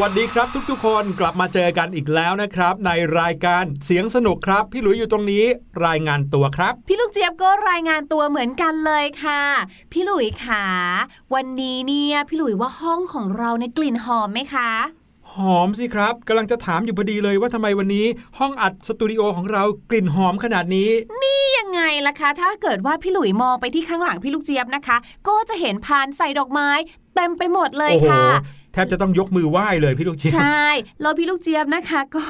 วัสดีครับทุกๆ คนกลับมาเจอกันอีกแล้วนะครับ ในรายการเสียงสนุกครับ พี่หลุยอยู่ตรงนี้รายงานตัวครับ พี่ลูกเจี๊ยบก็รายงานตัวเหมือนกันเลยค่ะ พี่หลุยขาวันนี้เนี่ยพี่หลุยว่าห้องของเราในยกลิ่นหอมไหมคะหอมสิครับกำลังจะถามอยู่พอดีเลยว่าทำไมวันนี้ห้องอัดสตูดิโอของเรากลิ่นหอมขนาดนี้ นี่ยังไงล่ะคะ ถ้าเกิดว่าพี่หลุยมองไปที่ข้างหลังพี่ลูกเจี๊ยบนะคะ ก็จะเห็นพานใส่ดอกไม้เต็มไปหมดเลยโอ้โหค่ะ แทบจะต้องยกมือไหว้เลยพี่ลูกเจี๊ยบ ใช่แล้วพี่ลูกเจี๊ยบนะคะ ก็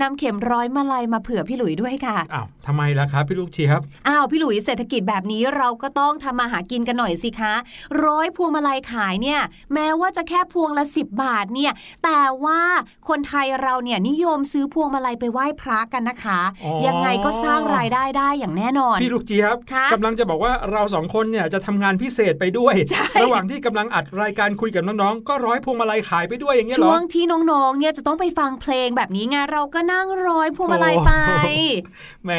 นำเข็มร้อยมาลัยมาเผื่อพี่หลุยด้วยค่ะ อ้าวทำไมล่ะครับพี่ลูกเจี๊ยบ อ้าวพี่หลุยเศรษฐกิจแบบนี้เราก็ต้องทำมาหากินกันหน่อยสิคะ ร้อยพวงมาลัยขายเนี่ย แม้ว่าจะแค่พวงละ 10 บาทเนี่ย แต่ว่าคนไทยเราเนี่ยนิยมซื้อพวงมาลัยไปไหว้พระกันนะคะอ๋อยังไงก็สร้างรายได้ได้อย่างแน่นอน พี่ลูกเจี๊ยบคะกำลังจะบอกว่าเราสองคนเนี่ยจะทำงานพิเศษไปด้วยใช่ระหว่างที่กำลังอัดรายการคุยกับน้องๆก็ร้อยพวงมาลัยขายไปด้วยอย่างเงี้ยเหรช่วองที่น้องๆ เนี่ยจะต้องไปฟังเพลงแบบนี้ไงเราก็นั่งร้อยพวงมาลัยไปโอ้แหม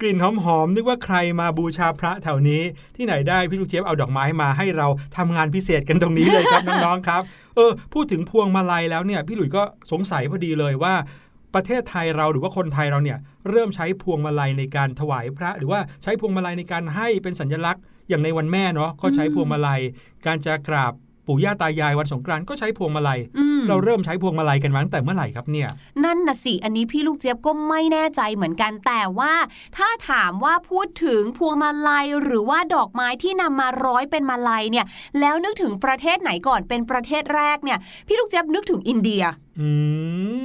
กลิ่นหอมๆนึกว่าใครมาบูชาพระแถวนี้ที่ไหนได้พี่ลูกเจี๊ยบเอาดอกไม้มาให้เราทำงานพิเศษกันตรงนี้เลยครับ น้องๆครับ เออ พูดถึงพวงมาลัยแล้วเนี่ย พี่หลุยส์ก็สงสัยพอดีเลยว่า ประเทศไทยเราหรือว่าคนไทยเราเนี่ย เริ่มใช้พวงมาลัยในการถวายพระ หรือว่าใช้พวงมาลัยในการให้เป็นสัญลักษณ์อย่างในวันแม่เนาะก็ใช้พวงมาลัย การจะกราบ ปู่ย่าตายายวันสงกรานต์ก็ใช้พวงมาลัยอืมเราเริ่มใช้พวงมาลัยกันมาตั้งแต่เมื่อไหร่ครับเนี่ย นั่นน่ะสิ อันนี้พี่ลูกเจี๊ยบก็ไม่แน่ใจเหมือนกันแต่ว่า ถ้าถามว่าพูดถึงพวงมาลัยหรือว่าดอกไม้ที่นำมาร้อยเป็นมาลัยเนี่ย แล้วนึกถึงประเทศไหนก่อนเป็นประเทศแรกเนี่ย พี่ลูกเจี๊ยบนึกถึงอินเดีย อื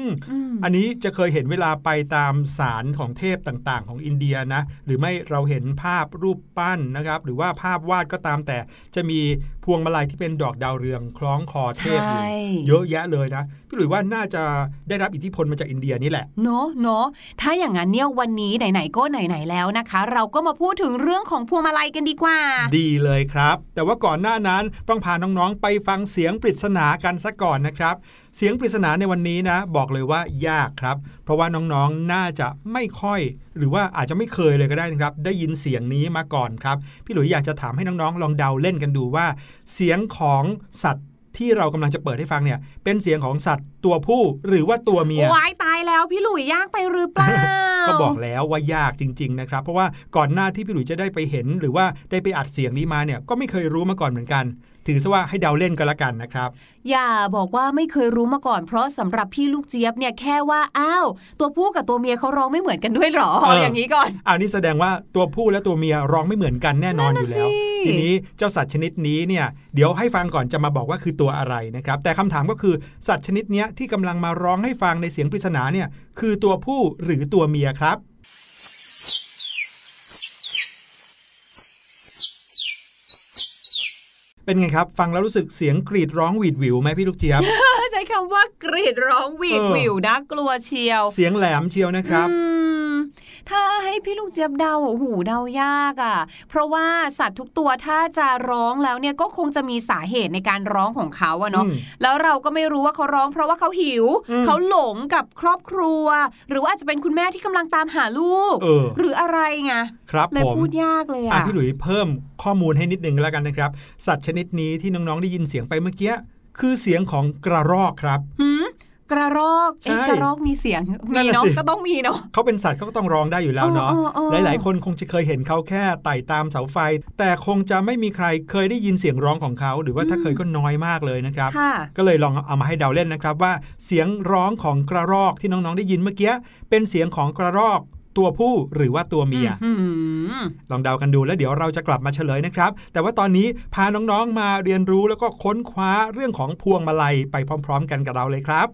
มอืมอันนี้จะเคยเห็นเวลาไปตามศาลของเทพต่างๆ ของอินเดียนะ หรือไม่เราเห็นภาพรูปปั้นนะครับ หรือว่าภาพวาดก็ตามแต่จะมีพวงมาลัยที่เป็นดอกดาวเรืองคล้องคอเทพอยู่ใช่เยอะแยะเลยนะพี่หลุยว่าน่าจะได้รับอิทธิพลมาจากอินเดียนี่แหละเนอะเนอะถ้าอย่างนั้นเนี่ยวันนี้ไหนๆก็ไหนๆแล้วนะคะ เราก็มาพูดถึงเรื่องของพวงมาลัยกันดีกว่า ดีเลยครับ แต่ว่าก่อนหน้านั้นต้องพาน้องๆไปฟังเสียงปริศนากันซะก่อนนะครับ เสียงปริศนาในวันนี้นะ บอกเลยว่ายากครับ เพราะว่าน้องๆน่าจะไม่ค่อย หรือว่าอาจจะไม่เคยเลยก็ได้นะครับ ได้ยินเสียงนี้มาก่อนครับ พี่หลุยอยากจะถามให้น้องๆ ลองเดาเล่นกันดูว่า เสียงของสัตว์ที่เรากำลังจะเปิดให้ฟังเนี่ย เป็นเสียงของสัตว์ตัวผู้หรือว่าตัวเมียวายตายแล้วพี่หลุยยากไปหรือเปล่า ก็บอกแล้วว่ายากจริง ๆ นะครับ เพราะว่าก่อนหน้าที่พี่หลุยจะได้ไปเห็น หรือว่าได้ไปอัดเสียงนี้มาเนี่ยก็ไม่เคยรู้มาก่อนเหมือนกัน ถือซะว่าให้เดาเล่นก็แล้วกันนะครับ อย่าบอกว่าไม่เคยรู้มาก่อน เพราะสำหรับพี่ลูกเจี๊ยบเนี่ยแค่ว่าอ้าวตัวผู้กับตัวเมียเขาร้องไม่เหมือนกันด้วยเหรอเออออย่างนี้ก่อนอ้าวนี่แสดงว่าตัวผู้และตัวเมียร้องไม่เหมือนกันแน่นอนนั่อนน่ะยู่แล้วสิทีนี้เจ้าสัตว์ชนิดนี้เนี่ยเดี๋ยวให้ฟังก่อนจะมาบอกว่าคือตัวอะไรนะครับ แต่คำถามก็คือสัตว์ชนิดเนี้ยที่กำลังมาร้องให้ฟังในเสียงปริศนาเนี่ยคือตัวผู้หรือตัวเมียครับ เป็นไงครับ ฟังแล้วรู้สึกเสียงกรีดร้องหวีดหวิวไหมพี่ลูกเจี๊ยบ ใช้คำว่ากรีดร้องหวีดเออหวิวนะกลัวเชียว เสียงแหลมเชียวนะครับอืมถ้าให้พี่ลูกเจี๊ยบเดาโอ้โหเดายากอะ่ะ เพราะว่าสัตว์ทุกตัวถ้าจะร้องแล้วเนี่ยก็คงจะมีสาเหตุในการร้องของเขาอะเนาะอืมแล้วเราก็ไม่รู้ว่าเขาร้อง เพราะว่าเขาหิวอืมเขาหลงกับครอบครัว หรือว่าอาจจะเป็นคุณแม่ที่กำลังตามหาลูกเออหรืออะไรไงครับเลยผมพูดยากเลยอะอะพี่หลุยเพิ่มข้อมูลให้นิดนึงแล้วกันนะครับ สัตว์ชนิดนี้ที่น้อง ๆ ได้ยินเสียงไปเมื่อกี้คือเสียงของกระรอกครับหืมกระรอกเอ๊ะใช่กระรอกมีเสียงนั่นมีน่ะเนาะสิก็ต้องมีเนาะเขาเป็นสัตว์เขาก็ต้องร้องได้อยู่แล้วเนาะเออเออเออหลาย ๆ คนคงจะเคยเห็นเขาแค่ไต่ตามเสาไฟ แต่คงจะไม่มีใครเคยได้ยินเสียงร้องของเขา หรือว่าถ้าเคยก็น้อยมากเลยนะครับค่ะก็เลยลองเอามาให้เดาเล่นนะครับว่าเสียงร้องของกระรอกที่น้อง ๆ ได้ยินเมื่อกี้เป็นเสียงของกระรอก ตัวผู้หรือว่าตัวเมียอื้อหือลองเดากันดูแล้วเดี๋ยวเราจะกลับมาเฉลยนะครับ แต่ว่าตอนนี้พาน้องๆมาเรียนรู้แล้วก็ค้นคว้าเรื่องของพวงมาลัยไปพร้อม ๆ กันกับเราเลยครับ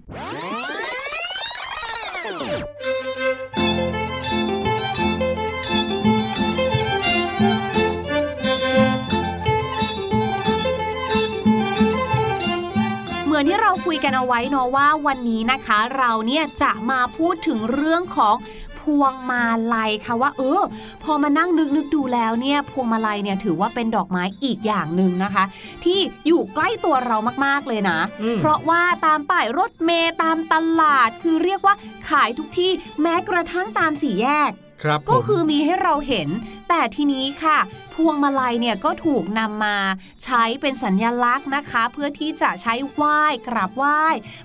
เหมือนที่เราคุยกันเอาไว้เนาะว่าวันนี้นะคะ เราเนี่ยจะมาพูดถึงเรื่องของ พวงมาลัยค่ะว่าเออ พอมานั่งนึกนึกดูแล้วเนี่ยพวงมาลัยเนี่ยถือว่าเป็นดอกไม้อีกอย่างหนึ่งนะคะ ที่อยู่ใกล้ตัวเรามากๆเลยนะอืมเพราะว่าตามป้ายรถเมล์ตามตลาดคือเรียกว่าขายทุกที่แม้กระทั่งตามสี่แยกครับก็ผมคือมีให้เราเห็น แต่ทีนี้ค่ะ พวงมาลัยเนี่ยก็ถูกนำมาใช้เป็นสัญญลักษณ์นะคะ เพื่อที่จะใช้ไหว้กราบไหว้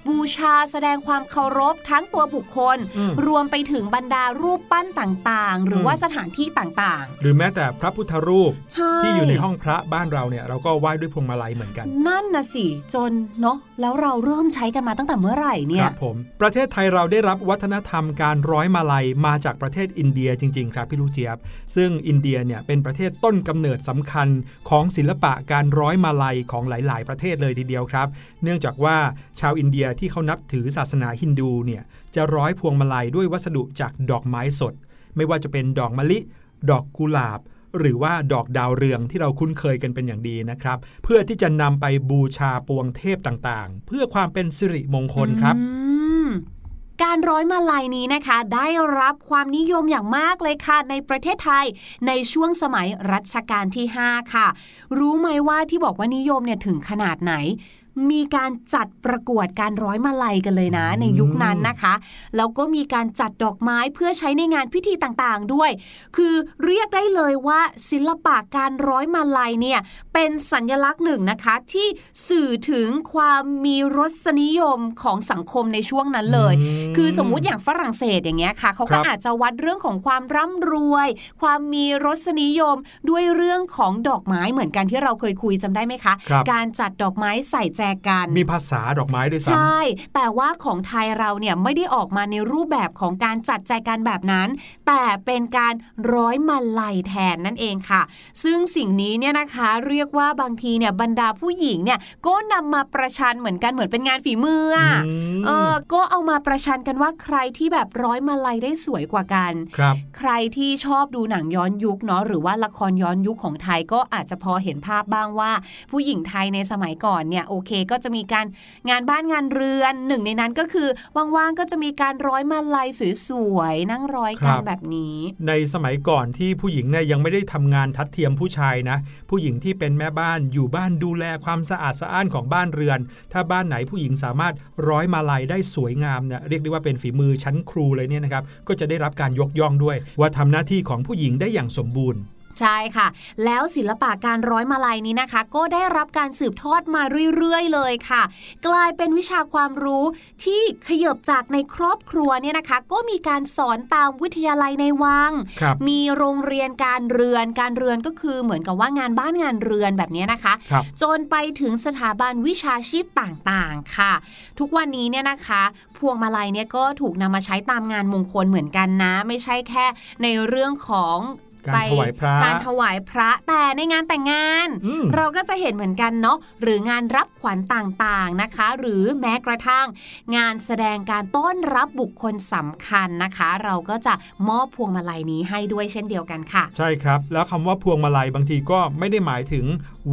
บูชาแสดงความเคารพทั้งตัวบุคคลอืมรวมไปถึงบรรดารูปปั้นต่างๆ หรือว่าอืมสถานที่ต่างหรือแม้แต่พระพุทธรูปๆใช่ที่อยู่ในห้องพระบ้านเราเนี่ยเราก็ไหว้ด้วยพวงมาลัยเหมือนกัน นั่นนะสิจนเนาะแล้วเราเริ่มใช้กันมาตั้งแต่เมื่อไหร่เนี่คยรับผมประเทศไทยเราได้รับวัฒนธรรมการร้อยมาลัยมาจากประเทศอินเดียจริง ๆ ครับพี่ลูกเจี๊ยบ ซึ่งอินเดียเนี่ยเป็นประเทศต้นกำเนิดสำคัญของศิลปะการร้อยมาลัยของหลาย ๆ ประเทศเลยทีเดียวครับ เนื่องจากว่าชาวอินเดียที่เขานับถือศาสนาฮินดูเนี่ยจะร้อยพวงมาลัยด้วยวัสดุจากดอกไม้สด ไม่ว่าจะเป็นดอกมะลิ ดอกกุหลาบ หรือว่าดอกดาวเรืองที่เราคุ้นเคยกันเป็นอย่างดีนะครับ เพื่อที่จะนำไปบูชาปวงเทพต่าง ๆ เพื่อความเป็นสิริมงคลครับ การร้อยมาลัยนี้นะคะ ได้รับความนิยมอย่างมากเลยค่ะ ในประเทศไทยในช่วงสมัยรัชกาลที่ 5 ค่ะ รู้ไหมว่าที่บอกว่านิยมเนี่ยถึงขนาดไหน มีการจัดประกวดการร้อยมาลัยกันเลยนะ ในยุคนั้นนะคะ แล้วก็มีการจัดดอกไม้เพื่อใช้ในงานพิธีต่างๆด้วย คือเรียกได้เลยว่าศิลปะการร้อยมาลัยเนี่ยเป็นสัญลักษณ์หนึ่งนะคะ ที่สื่อถึงความมีรสนิยมของสังคมในช่วงนั้นเลยอืมคือสมมุติอย่างฝรั่งเศสอย่างเงี้ยค่ะเขาครัก็บอาจจะวัดเรื่องของความร่ำรวย ความมีรสนิยมด้วยเรื่องของดอกไม้เหมือนกันที่เราเคยคุยจำได้ไหมคะครับการจัดดอกไม้ใส่แจกัน มีภาษาดอกไม้ด้วยซ้ใช่ แต่ว่าของไทยเราเนี่ยไม่ได้ออกมาในรูปแบบของการจัดแจกันแบบนั้น แต่เป็นการร้อยมาลัยแทนนั่นเองค่ะ ซึ่งสิ่งนี้เนี่ยนะคะเรียกว่าบางทีเนี่ยบรรดาผู้หญิงเนี่ยก็นำมาประชันเหมือนกันเหมือนเป็นงานฝีมือำอะอืมเออก็เอามาประชันกันว่าใครที่แบบร้อยมาลัยได้สวยกว่ากันครับใครที่ชอบดูหนังย้อนยุคเนาะหรือว่าละครย้อนยุคของไทยก็อาจจะพอเห็นภาพบ้างว่า ผู้หญิงไทยในสมัยก่อนเนี่ยโอเคก็จะมีการงานบ้านงานเรือนหนึ่งในนั้นก็คือว่างๆก็จะมีการร้อยมาลัยสวยๆนั่งร้อยกันแบบนี้ ในสมัยก่อนที่ผู้หญิงเนี่ยยังไม่ได้ทำงานทัดเทียมผู้ชายนะ ผู้หญิงที่เป็นแม่บ้านอยู่บ้านดูแลความสะอาดสะอ้านของบ้านเรือน ถ้าบ้านไหนผู้หญิงสามารถร้อยมาลัยได้สวยงามเนี่ยเรียกได้ว่าเป็นฝีมือชั้นครูเลยเนี่ยนะครับก็จะได้รับการยกย่องด้วย ว่าทำหน้าที่ของผู้หญิงได้อย่างสมบูรณ์ ใช่ค่ะ แล้วศิลปะการร้อยมาลัยนี้นะคะ ก็ได้รับการสืบทอดมาเรื่อยๆ เลยค่ะ กลายเป็นวิชาความรู้ที่ขยบจากในครอบครัวเนี่ยนะคะ ก็มีการสอนตามวิทยาลัยในวังครับมีโรงเรียนการเรือนการเรือนก็คือเหมือนกับว่างานบ้านงานเรือนแบบนี้นะคะครับจนไปถึงสถาบันวิชาชีพต่างๆค่ะ ทุกวันนี้เนี่ยนะคะ พวงมาลัยเนี่ยก็ถูกนำมาใช้ตามงานมงคลเหมือนกันนะ ไม่ใช่แค่ในเรื่องของ การถวายพระการถวายพระแต่ในงานแต่งงานอืมเราก็จะเห็นเหมือนกันเนาะหรืองานรับขวัญต่างๆนะคะ หรือแม้กระทั่ง งานแสดงการต้อนรับบุคคลสำคัญนะคะ เราก็จะมอบพวงมาลัยนี้ให้ด้วยเช่นเดียวกันค่ะ ใช่ครับ แล้วคำว่าพวงมาลัยบางทีก็ไม่ได้หมายถึง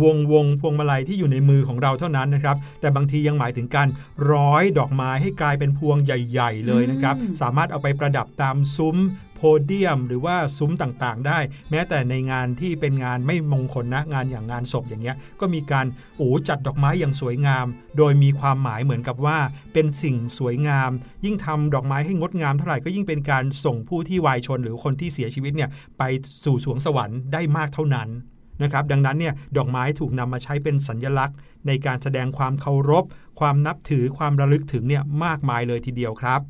วงวงพวงมาลัยที่อยู่ในมือของเราเท่านั้นนะครับ แต่บางทียังหมายถึงการร้อยดอกไม้ให้กลายเป็นพวงใหญ่ ๆ เลยนะครับอืมสามารถเอาไปประดับตามซุ้มโพเดียม หรือว่าซุ้มต่างๆ ได้ แม้แต่ในงานที่เป็นงานไม่มงคลนะงานอย่างงานศพอย่างเงี้ยก็มีการโอ้จัดดอกไม้อย่างสวยงาม โดยมีความหมายเหมือนกับว่า เป็นสิ่งสวยงาม ยิ่งทำดอกไม้ให้งดงามเท่าไหร่ก็ยิ่งเป็นการส่งผู้ที่วายชน หรือคนที่เสียชีวิตเนี่ยไปสู่สวงสวรรค์ได้มากเท่านั้นนะครับดังนั้นเนี่ยดอกไม้ถูกนำมาใช้เป็นสัญญลักษณ์ ในการแสดงความเคารพ ความนับถือความระลึกถึงเนี่ยมากมายเลยทีเดียวครับ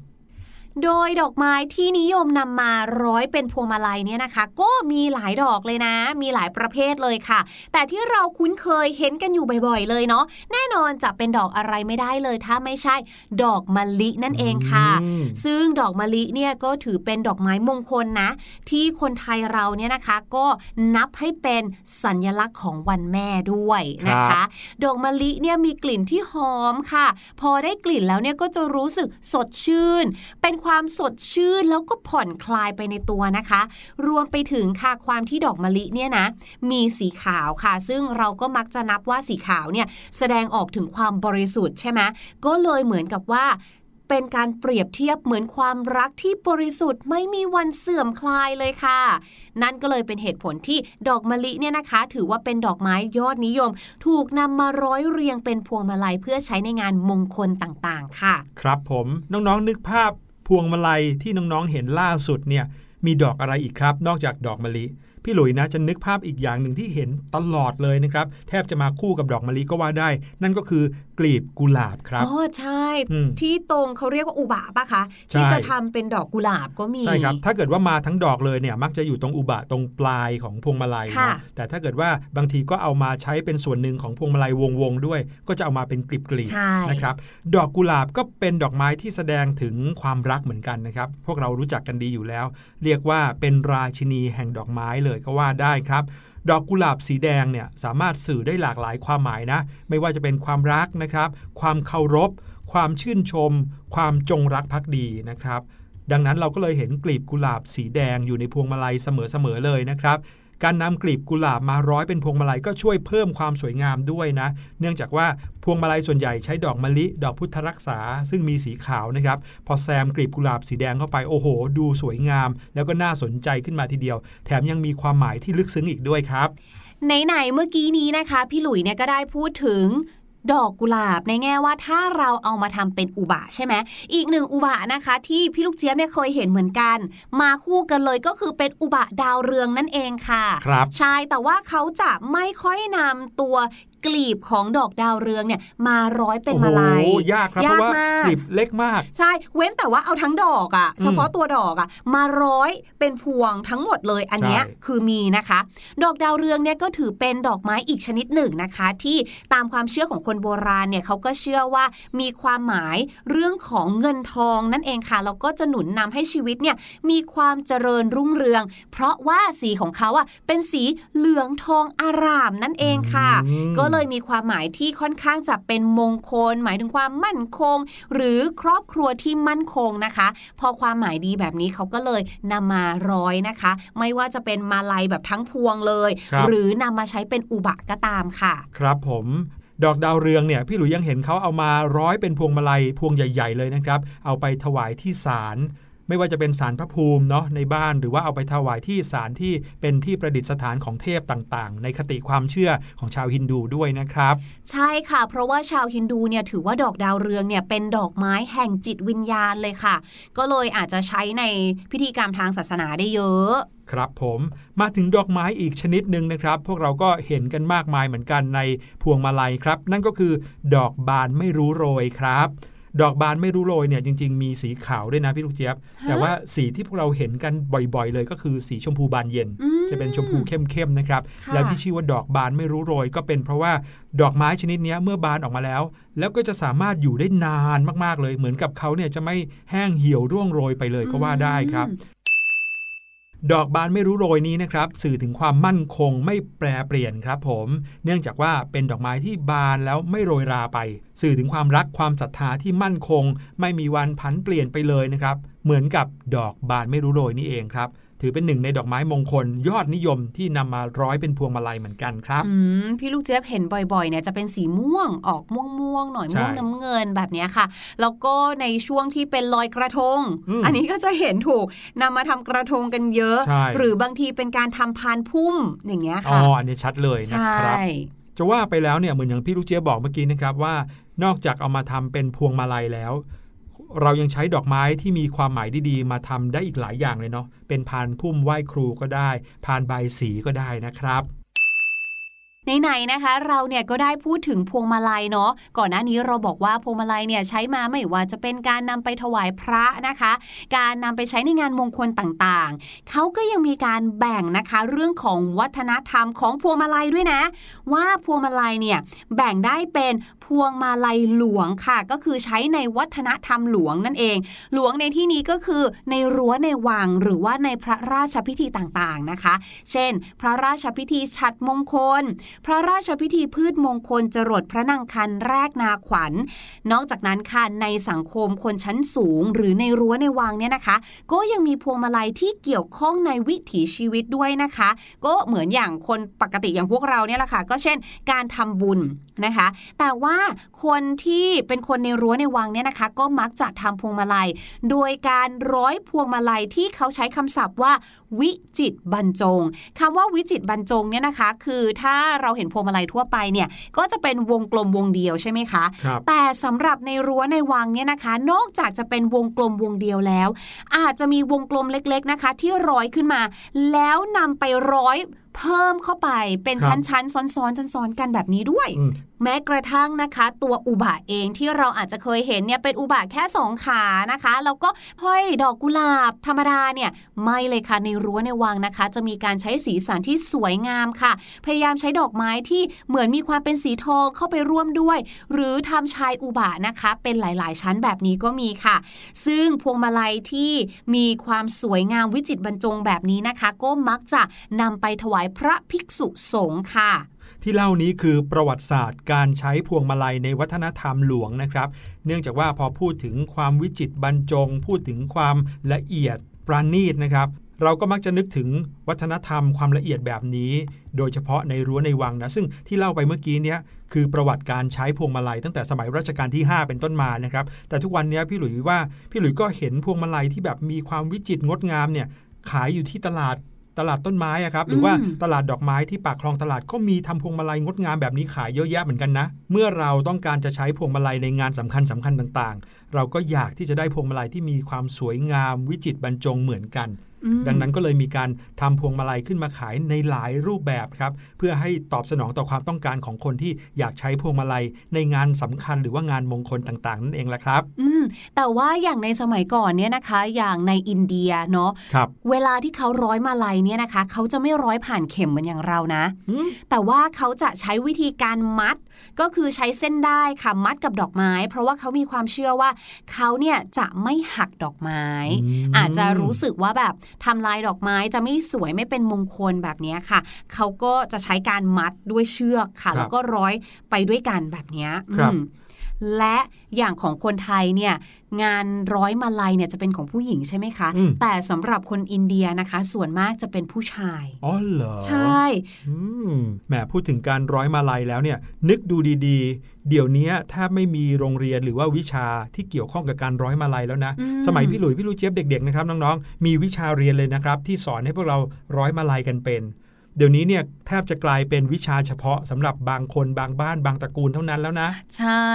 โดยดอกไม้ที่นิยมนำมาร้อยเป็นพวงมาลัยเนี่ยนะคะ ก็มีหลายดอกเลยนะ มีหลายประเภทเลยค่ะ แต่ที่เราคุ้นเคยเห็นกันอยู่บ่อยๆ เลยเนาะแน่นอนจะเป็นดอกอะไรไม่ได้เลย ถ้าไม่ใช่ ดอกมะลินั่นเองค่ะอืมซึ่งดอกมะลิเนี่ยก็ถือเป็นดอกไม้มงคลนะ ที่คนไทยเราเนี่ยนะคะ ก็นับให้เป็นสัญลักษณ์ของวันแม่ด้วยนะครัคะบดอกมะลิเนี่ยมีกลิ่นที่หอมค่ะ พอได้กลิ่นแล้วเนี่ยก็จะรู้สึกสดชื่น เป็นความสดชื่นแล้วก็ผ่อนคลายไปในตัวนะคะ รวมไปถึงค่ะความที่ดอกมะลิเนี่ยนะมีสีขาวค่ะ ซึ่งเราก็มักจะนับว่าสีขาวเนี่ยแสดงออกถึงความบริสุทธิ์ใช่ไหมก็เลยเหมือนกับว่าเป็นการเปรียบเทียบเหมือนความรักที่บริสุทธิ์ไม่มีวันเสื่อมคลายเลยค่ะ นั่นก็เลยเป็นเหตุผลที่ดอกมะลิเนี่ยนะคะ ถือว่าเป็นดอกไม้ยอดนิยม ถูกนำมาร้อยเรียงเป็นพวงมาลัยเพื่อใช้ในงานมงคลต่างๆ ค่ะ ครับผมน้องๆนึกภาพ พวงมาลัยที่น้องๆเห็นล่าสุดเนี่ยมีดอกอะไรอีกครับ นอกจากดอกมะลิ พี่หลุยนะจะนึกภาพอีกอย่างหนึ่งที่เห็นตลอดเลยนะครับ แทบจะมาคู่กับดอกมะลิก็ว่าได้ นั่นก็คือกลีบกุหลาบครับอ๋อใช่อืมที่ตรงเขาเรียกว่าอุบะปะคะใช่ที่จะทำเป็นดอกกุหลาบก็มีใช่ครับ ถ้าเกิดว่ามาทั้งดอกเลยเนี่ยมักจะอยู่ตรงอุบะตรงปลายของพวงมาลัยค่ะเนาะแต่ถ้าเกิดว่าบางทีก็เอามาใช้เป็นส่วนหนึ่งของพวงมาลัยวงๆด้วย ก็จะเอามาเป็นกลีบใช่ๆนะครับดอกกุหลาบก็เป็นดอกไม้ที่แสดงถึงความรักเหมือนกันนะครับ พวกเรารู้จักกันดีอยู่แล้ว เรียกว่าเป็นราชินีแห่งดอกไม้เลยก็ว่าได้ครับดอกกุหลาบสีแดงเนี่ยสามารถสื่อได้หลากหลายความหมายนะ ไม่ว่าจะเป็นความรักนะครับ ความเคารพ ความชื่นชม ความจงรักภักดีนะครับ ดังนั้นเราก็เลยเห็นกลีบกุหลาบสีแดงอยู่ในพวงมาลัยเสมอๆเลยนะครับ การนำกลีบกุหลาบมาร้อยเป็นพวงมาลัยก็ช่วยเพิ่มความสวยงามด้วยนะ เนื่องจากว่าพวงมาลัยส่วนใหญ่ใช้ดอกมะลิ ดอกพุทธรักษา ซึ่งมีสีขาวนะครับ พอแซมกลีบกุหลาบสีแดงเข้าไปโอ้โห ดูสวยงาม แล้วก็น่าสนใจขึ้นมาทีเดียว แถมยังมีความหมายที่ลึกซึ้งอีกด้วยครับไหนๆเมื่อกี้นี้นะคะ พี่หลุยเนี่ยก็ได้พูดถึง ดอกกุหลาบในแง่ว่าถ้าเราเอามาทำเป็นอุบะใช่ไหมอีกหนึ่งอุบะนะคะ ที่พี่ลูกเจี๊ยบเนี่ยเคยเห็นเหมือนกัน มาคู่กันเลยก็คือเป็นอุบะดาวเรืองนั่นเองค่ะ ครับใช่แต่ว่าเขาจะไม่ค่อยนำตัว กลีบของดอกดาวเรืองเนี่ยมาร้อยเป็นโอ้โหมาลัยยากครับเพราะว่ามากกลีบเล็กมาก ใช่ เว้นแต่ว่าเอาทั้งดอกอะเฉพาะตัวดอกอะมาร้อยเป็นพวงทั้งหมดเลยอันเนี้ยใช่คือมีนะคะ ดอกดาวเรืองเนี่ยก็ถือเป็นดอกไม้อีกชนิดหนึ่งนะคะ ที่ตามความเชื่อของคนโบราณเนี่ยเขาก็เชื่อว่ามีความหมายเรื่องของเงินทองนั่นเองค่ะแล้วก็จะหนุนนำให้ชีวิตเนี่ยมีความเจริญรุ่งเรือง เพราะว่าสีของเขาอะเป็นสีเหลืองทองอารามนั่นเองค่ะอืมก็เลยมีความหมายที่ค่อนข้างจะเป็นมงคล หมายถึงความมั่นคง หรือครอบครัวที่มั่นคงนะคะ พอความหมายดีแบบนี้เขาก็เลยนำมาร้อยนะคะ ไม่ว่าจะเป็นมาลัยแบบทั้งพวงเลยครับหรือนำมาใช้เป็นอุบะก็ตามค่ะ ครับผมดอกดาวเรืองเนี่ยพี่หลุยยังเห็นเขาเอามาร้อยเป็นพวงมาลัยพวงใหญ่ ๆ เลยนะครับ เอาไปถวายที่ศาล ไม่ว่าจะเป็นศาลพระภูมิเนาะในบ้านหรือว่าเอาไปถวายที่ศาลที่เป็นที่ประดิษฐานของเทพต่างๆ ในคติความเชื่อของชาวฮินดูด้วยนะครับ ใช่ค่ะ เพราะว่าชาวฮินดูเนี่ยถือว่าดอกดาวเรืองเนี่ยเป็นดอกไม้แห่งจิตวิญญาณเลยค่ะ ก็เลยอาจจะใช้ในพิธีกรรมทางศาสนาได้เยอะครับผมมาถึงดอกไม้อีกชนิดหนึ่งนะครับ พวกเราก็เห็นกันมากมายเหมือนกันในพวงมาลัยครับ นั่นก็คือดอกบานไม่รู้โรยครับ ดอกบานไม่รู้โรยเนี่ยจริง ๆ มีสีขาวด้วยนะพี่ลูกเจี๊ยบ แต่ว่าสีที่พวกเราเห็นกันบ่อยๆ เลยก็คือสีชมพูบานเย็นอืมจะเป็นชมพูเข้มๆนะครับค่ะแล้วที่ชื่อว่าดอกบานไม่รู้โรย ก็เป็นเพราะว่าดอกไม้ชนิดเนี้ยเมื่อบานออกมาแล้ว แล้วก็จะสามารถอยู่ได้นานมากๆเลย เหมือนกับเขาเนี่ยจะไม่แห้งเหี่ยวร่วงโรยไปเลยก็ว่าได้ครับ ดอกบานไม่รู้โรยนี้นะครับสื่อถึงความมั่นคงไม่แปรเปลี่ยนครับผม เนื่องจากว่าเป็นดอกไม้ที่บานแล้วไม่โรยราไป สื่อถึงความรักความศรัทธาที่มั่นคง ไม่มีวันผันเปลี่ยนไปเลยนะครับ เหมือนกับดอกบานไม่รู้โรยนี่เองครับ ถือเป็นหนึ่งในดอกไม้มงคล ยอดนิยมที่นำมาร้อยเป็นพวงมาลัยเหมือนกันครับอืมพี่ลูกเจี๊ยบเห็นบ่อยๆเนี่ยจะเป็นสีม่วงออกม่วงม่วงๆหน่อยใช่ม่วงน้ำเงินแบบเนี้ยค่ะ แล้วก็ในช่วงที่เป็นลอยกระทงอืมอันนี้ก็จะเห็นถูกนำมาทำกระทงกันเยอะใช่หรือบางทีเป็นการทำพานพุ่มอย่างเงี้ยอ๋อค่ะอันนี้ชัดเลยนะใช่ครับจะว่าไปแล้วเนี่ยเหมือนอย่างพี่ลูกเจี๊ยบบอกเมื่อกี้นะครับว่านอกจากเอามาทำเป็นพวงมาลัยแล้ว เรายังใช้ดอกไม้ที่มีความหมายดีๆ มาทำได้อีกหลายอย่างเลยเนาะเป็นพานพุ่มไหว้ครูก็ได้ พานใบสีก็ได้นะครับไหนๆนะคะ เราเนี่ยก็ได้พูดถึงพวงมาลัยเนาะก่อนหน้านี้เราบอกว่าพวงมาลัยเนี่ยใช้มาไม่ว่าจะเป็นการนำไปถวายพระนะคะ การนำไปใช้ในงานมงคลต่างๆ เขาก็ยังมีการแบ่งนะคะ เรื่องของวัฒนธรรมของพวงมาลัยด้วยนะ ว่าพวงมาลัยเนี่ยแบ่งได้เป็น พวงมาลัยหลวงค่ะ ก็คือใช้ในวัฒนธรรมหลวงนั่นเอง หลวงในที่นี้ก็คือในรั้วในวังหรือว่าในพระราชพิธีต่างๆนะคะ เช่น พระราชพิธีฉัตรมงคล พระราชพิธีพืชมงคลจรดพระนางคันแรกนาขวัญ นอกจากนั้นค่ะในสังคมคนชั้นสูง หรือในรั้วในวังเนี่ยนะคะ ก็ยังมีพวงมาลัยที่เกี่ยวข้องในวิถีชีวิตด้วยนะคะ ก็เหมือนอย่างคนปกติอย่างพวกเราเนี่ยแหละค่ะ ก็เช่น การทำบุญนะคะ แต่ว่าคนที่เป็นคนในรั้วในวังเนี่ยนะคะ ก็มักจะทำพวงมาลัย โดยการร้อยพวงมาลัยที่เขาใช้คำศัพท์ว่า วิจิตรบรรจงคำว่าวิจิตรบรรจงเนี่ยนะคะ คือถ้าเราเห็นพวงมาลัยทั่วไปเนี่ยก็จะเป็นวงกลมวงเดียวใช่ไหมคะครับแต่สำหรับในรั้วในวังเนี่ยนะคะ นอกจากจะเป็นวงกลมวงเดียวแล้ว อาจจะมีวงกลมเล็ก ๆนะคะ ที่ร้อยขึ้นมา แล้วนำไปร้อย เพิ่มเข้าไปเป็นครับชั้นๆ ซ้อนๆซ้อนๆกันแบบนี้ด้วยอืมแม้กระทั่งนะคะ ตัวอุบะเองที่เราอาจจะเคยเห็นเนี่ยเป็นอุบะแค่สองขานะคะแล้วก็ห้อยดอกกุหลาบธรรมดาเนี่ยไม่เลยค่ะในรั้วในวังนะคะ จะมีการใช้สีสันที่สวยงามค่ะ พยายามใช้ดอกไม้ที่เหมือนมีความเป็นสีทองเข้าไปร่วมด้วย หรือทำชายอุบะนะคะ เป็นหลายๆ ชั้นแบบนี้ก็มีค่ะ ซึ่งพวงมาลัยที่มีความสวยงามวิจิตรบรรจงแบบนี้นะคะ ก็มักจะนำไปถวายพระภิกษุสงฆ์ค่ะ ที่เล่านี้คือประวัติศาสตร์การใช้พวงมาลัยในวัฒนธรรมหลวงนะครับ เนื่องจากว่าพอพูดถึงความวิจิตรบรรจง พูดถึงความละเอียดปราณีตนะครับเราก็มักจะนึกถึงวัฒนธรรมความละเอียดแบบนี้ โดยเฉพาะในรั้วในวังนะ ซึ่งที่เล่าไปเมื่อกี้เนี้ยคือประวัติการใช้พวงมาลัยตั้งแต่สมัยรัชกาลที่ 5 เป็นต้นมานะครับ แต่ทุกวันนี้พี่หลุยว่าพี่หลุยก็เห็นพวงมาลัยที่แบบมีความวิจิตรงดงามเนี่ยขายอยู่ที่ตลาด ตลาดต้นไม้อะครับหรือว่าอืมตลาดดอกไม้ที่ปากคลองตลาดก็มีทำพวงมาลัยงดงามแบบนี้ขายเยอะแยะเหมือนกันนะ เมื่อเราต้องการจะใช้พวงมาลัยในงานสำคัญสคัญๆต่างๆ เราก็อยากที่จะได้พวงมาลัยที่มีความสวยงามวิจิตรบรรจงเหมือนกันอืม ดังนั้นก็เลยมีการทำพวงมาลัยขึ้นมาขายในหลายรูปแบบครับ เพื่อให้ตอบสนองต่อความต้องการของคนที่อยากใช้พวงมาลัยในงานสำคัญหรือว่างานมงคลต่างๆ นั่นเองแหละครับอืมแต่ว่าอย่างในสมัยก่อนเนี่ยนะคะ อย่างในอินเดียเนาะครับเวลาที่เขาร้อยมาลัยเนี่ยนะคะ เขาจะไม่ร้อยผ่านเข็มเหมือนอย่างเรานะอืมแต่ว่าเขาจะใช้วิธีการมัด ก็คือใช้เส้นได้ค่ะมัดกับดอกไม้ เพราะว่าเขามีความเชื่อว่าเขาเนี่ยจะไม่หักดอกไม้มอาจจะรู้สึกว่าแบบทำลายดอกไม้จะไม่สวยไม่เป็นมงคลแบบเนี้ยค่ะ เขาก็จะใช้การมัดด้วยเชือกค่ะครับแล้วก็ร้อยไปด้วยกันแบบเนี้ยครับอืม และอย่างของคนไทยเนี่ยงานร้อยมาลัยเนี่ยจะเป็นของผู้หญิงใช่ไหมคะอืมแต่สำหรับคนอินเดียนะคะ ส่วนมากจะเป็นผู้ชาย อ๋อเหรอ ใช่อืมแหมพูดถึงการร้อยมาลัยแล้วเนี่ยนึกดูดีๆ เดี๋ยวนี้แทบไม่มีโรงเรียนหรือว่าวิชาที่เกี่ยวข้องกับการร้อยมาลัยแล้วนะอืมสมัยพี่หลุยพี่ลูกเจี๊ยบเด็กๆนะครับน้องๆมีวิชาเรียนเลยนะครับ ที่สอนให้พวกเราร้อยมาลัยกันเป็น เดี๋ยวนี้เนี่ยแทบจะกลายเป็นวิชาเฉพาะสำหรับบางคนบางบ้านบางตระกูลเท่านั้นแล้วนะ ใช่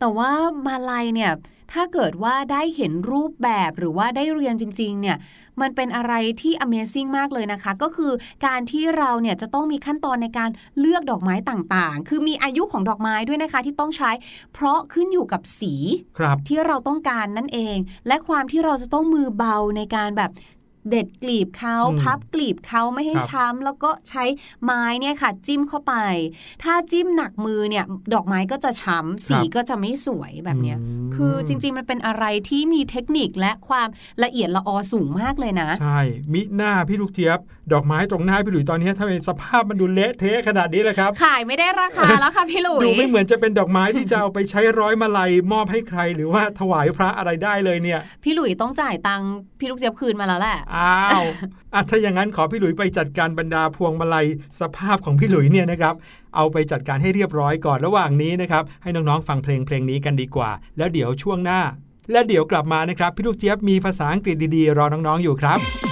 แต่ว่ามาลัยเนี่ยถ้าเกิดว่าได้เห็นรูปแบบหรือว่าได้เรียนจริง ๆ เนี่ย มันเป็นอะไรที่ Amazing มากเลยนะคะ ก็คือการที่เราเนี่ยจะต้องมีขั้นตอนในการเลือกดอกไม้ต่างๆ คือมีอายุของดอกไม้ด้วยนะคะที่ต้องใช้ เพราะขึ้นอยู่กับสีครับที่เราต้องการนั่นเอง และความที่เราจะต้องมือเบาในการแบบ เด็ดกลีบเขาอืมพับกลีบเขาไม่ให้ครับช้ำแล้วก็ใช้ไม้เนี่ยค่ะ จิ้มเข้าไป ถ้าจิ้มหนักมือเนี่ย ดอกไม้ก็จะช้ำสีก็จะไม่สวยแบบเนี้ยมคือจริง ๆ มันเป็นอะไรที่มีเทคนิคและความละเอียดละออสูงมากเลยนะใช่มิหน้าพี่ลูกเจี๊ยบ ดอกไม้ตรงหน้าพี่หลุยตอนนี้ถ้าเป็นสภาพมันดูเละเทะขนาดนี้เลยครับ ขายไม่ได้ราคาแล้วค่ะพี่หลุยดูไม่เหมือนจะเป็นดอกไม้ที่จะเอาไปใช้ร้อยมาลัยมอบให้ใคร หรือว่าถวายพระอะไรได้เลยเนี่ย พี่หลุยต้องจ่ายตังค์พี่ลูกเจี๊ยบคืนมาแล้วแหละอ้าวอะถ้าอย่างนั้นขอพี่หลุยไปจัดการบรรดาพวงมาลัยสภาพของพี่หลุยเนี่ยนะครับ เอาไปจัดการให้เรียบร้อยก่อนระหว่างนี้นะครับ ให้น้องๆฟังเพลงเพลงนี้กันดีกว่า แล้วเดี๋ยวช่วงหน้า และเดี๋ยวกลับมานะครับ พี่ลูกเจี๊ยบมีภาษาอังกฤษดีๆ รอน้องๆอยู่ครับ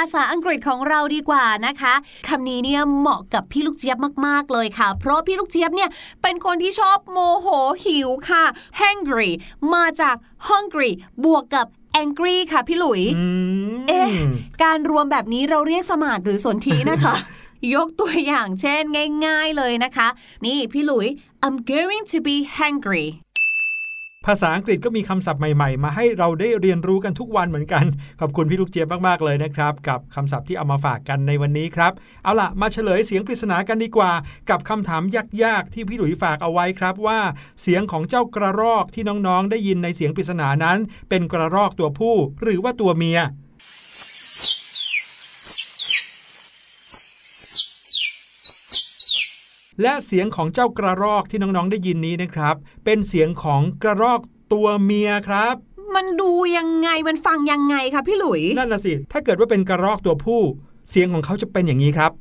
าภาษาอังกฤษของเราดีกว่านะคะคำนี้เนี่ยเหมาะกับพี่ลูกเจี๊ยบมากๆเลยค่ะ เพราะพี่ลูกเจี๊ยบเนี่ยเป็นคนที่ชอบโมโหหิวค่ะ hungry มาจาก hungry บวกกับ angry ค่ะพี่หลุยอืมเอ๊ะ การรวมแบบนี้เราเรียกสมาร์ทหรือสนทีนะคะ ยกตัวอย่างเช่นง่าย ๆเลยนะคะ นี่พี่หลุย I'm going to be hungry ภาษาอังกฤษก็มีคำศัพท์ใหม่ๆ มาให้เราได้เรียนรู้กันทุกวันเหมือนกัน ขอบคุณพี่ลูกเจี๊ยบมากๆเลยนะครับ กับคำศัพท์ที่เอามาฝากกันในวันนี้ครับ เอาล่ะ มาเฉลยเสียงปริศนากันดีกว่า กับคำถามยากๆ ที่พี่หลุยฝากเอาไว้ครับว่า เสียงของเจ้ากระรอกที่น้องๆ ได้ยินในเสียงปริศนานั้น เป็นกระรอกตัวผู้ หรือว่าตัวเมีย และเสียงของเจ้ากระรอกที่น้องๆได้ยินนี้นะครับ เป็นเสียงของกระรอกตัวเมียครับมันดูยังไงมันฟังยังไงคะพี่หลุย นั่นน่ะสิ ถ้าเกิดว่าเป็นกระรอกตัวผู้ เสียงของเขาจะเป็นอย่างนี้ครับ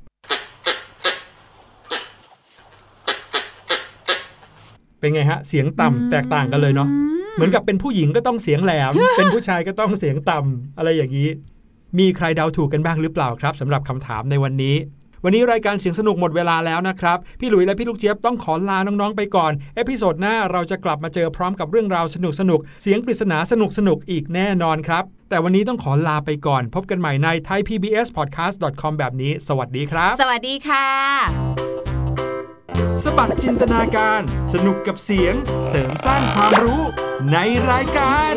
เป็นไงฮะ เสียงต่ำแตกต่างกันเลยเนาะ เหมือนกับเป็นผู้หญิงก็ต้องเสียงแหลม เป็นผู้ชายก็ต้องเสียงต่ำอะไรอย่างนี้ มีใครเดาถูกกันบ้างหรือเปล่าครับสำหรับคำถามในวันนี้ วันนี้รายการเสียงสนุกหมดเวลาแล้วนะครับ พี่หลุยและพี่ลูกเจี๊ยบต้องขอลาน้องๆไปก่อน episode หน้าเราจะกลับมาเจอพร้อมกับเรื่องราวสนุกสนุกๆเสียงปริศนาสนุกสนุกๆอีกแน่นอนครับ แต่วันนี้ต้องขอลาไปก่อน พบกันใหม่ใน thaipbspodcast.com แบบนี้ สวัสดีครับ สวัสดีค่ะ สบัดจินตนาการ สนุกกับเสียง เสริมสร้างความรู้ในรายการ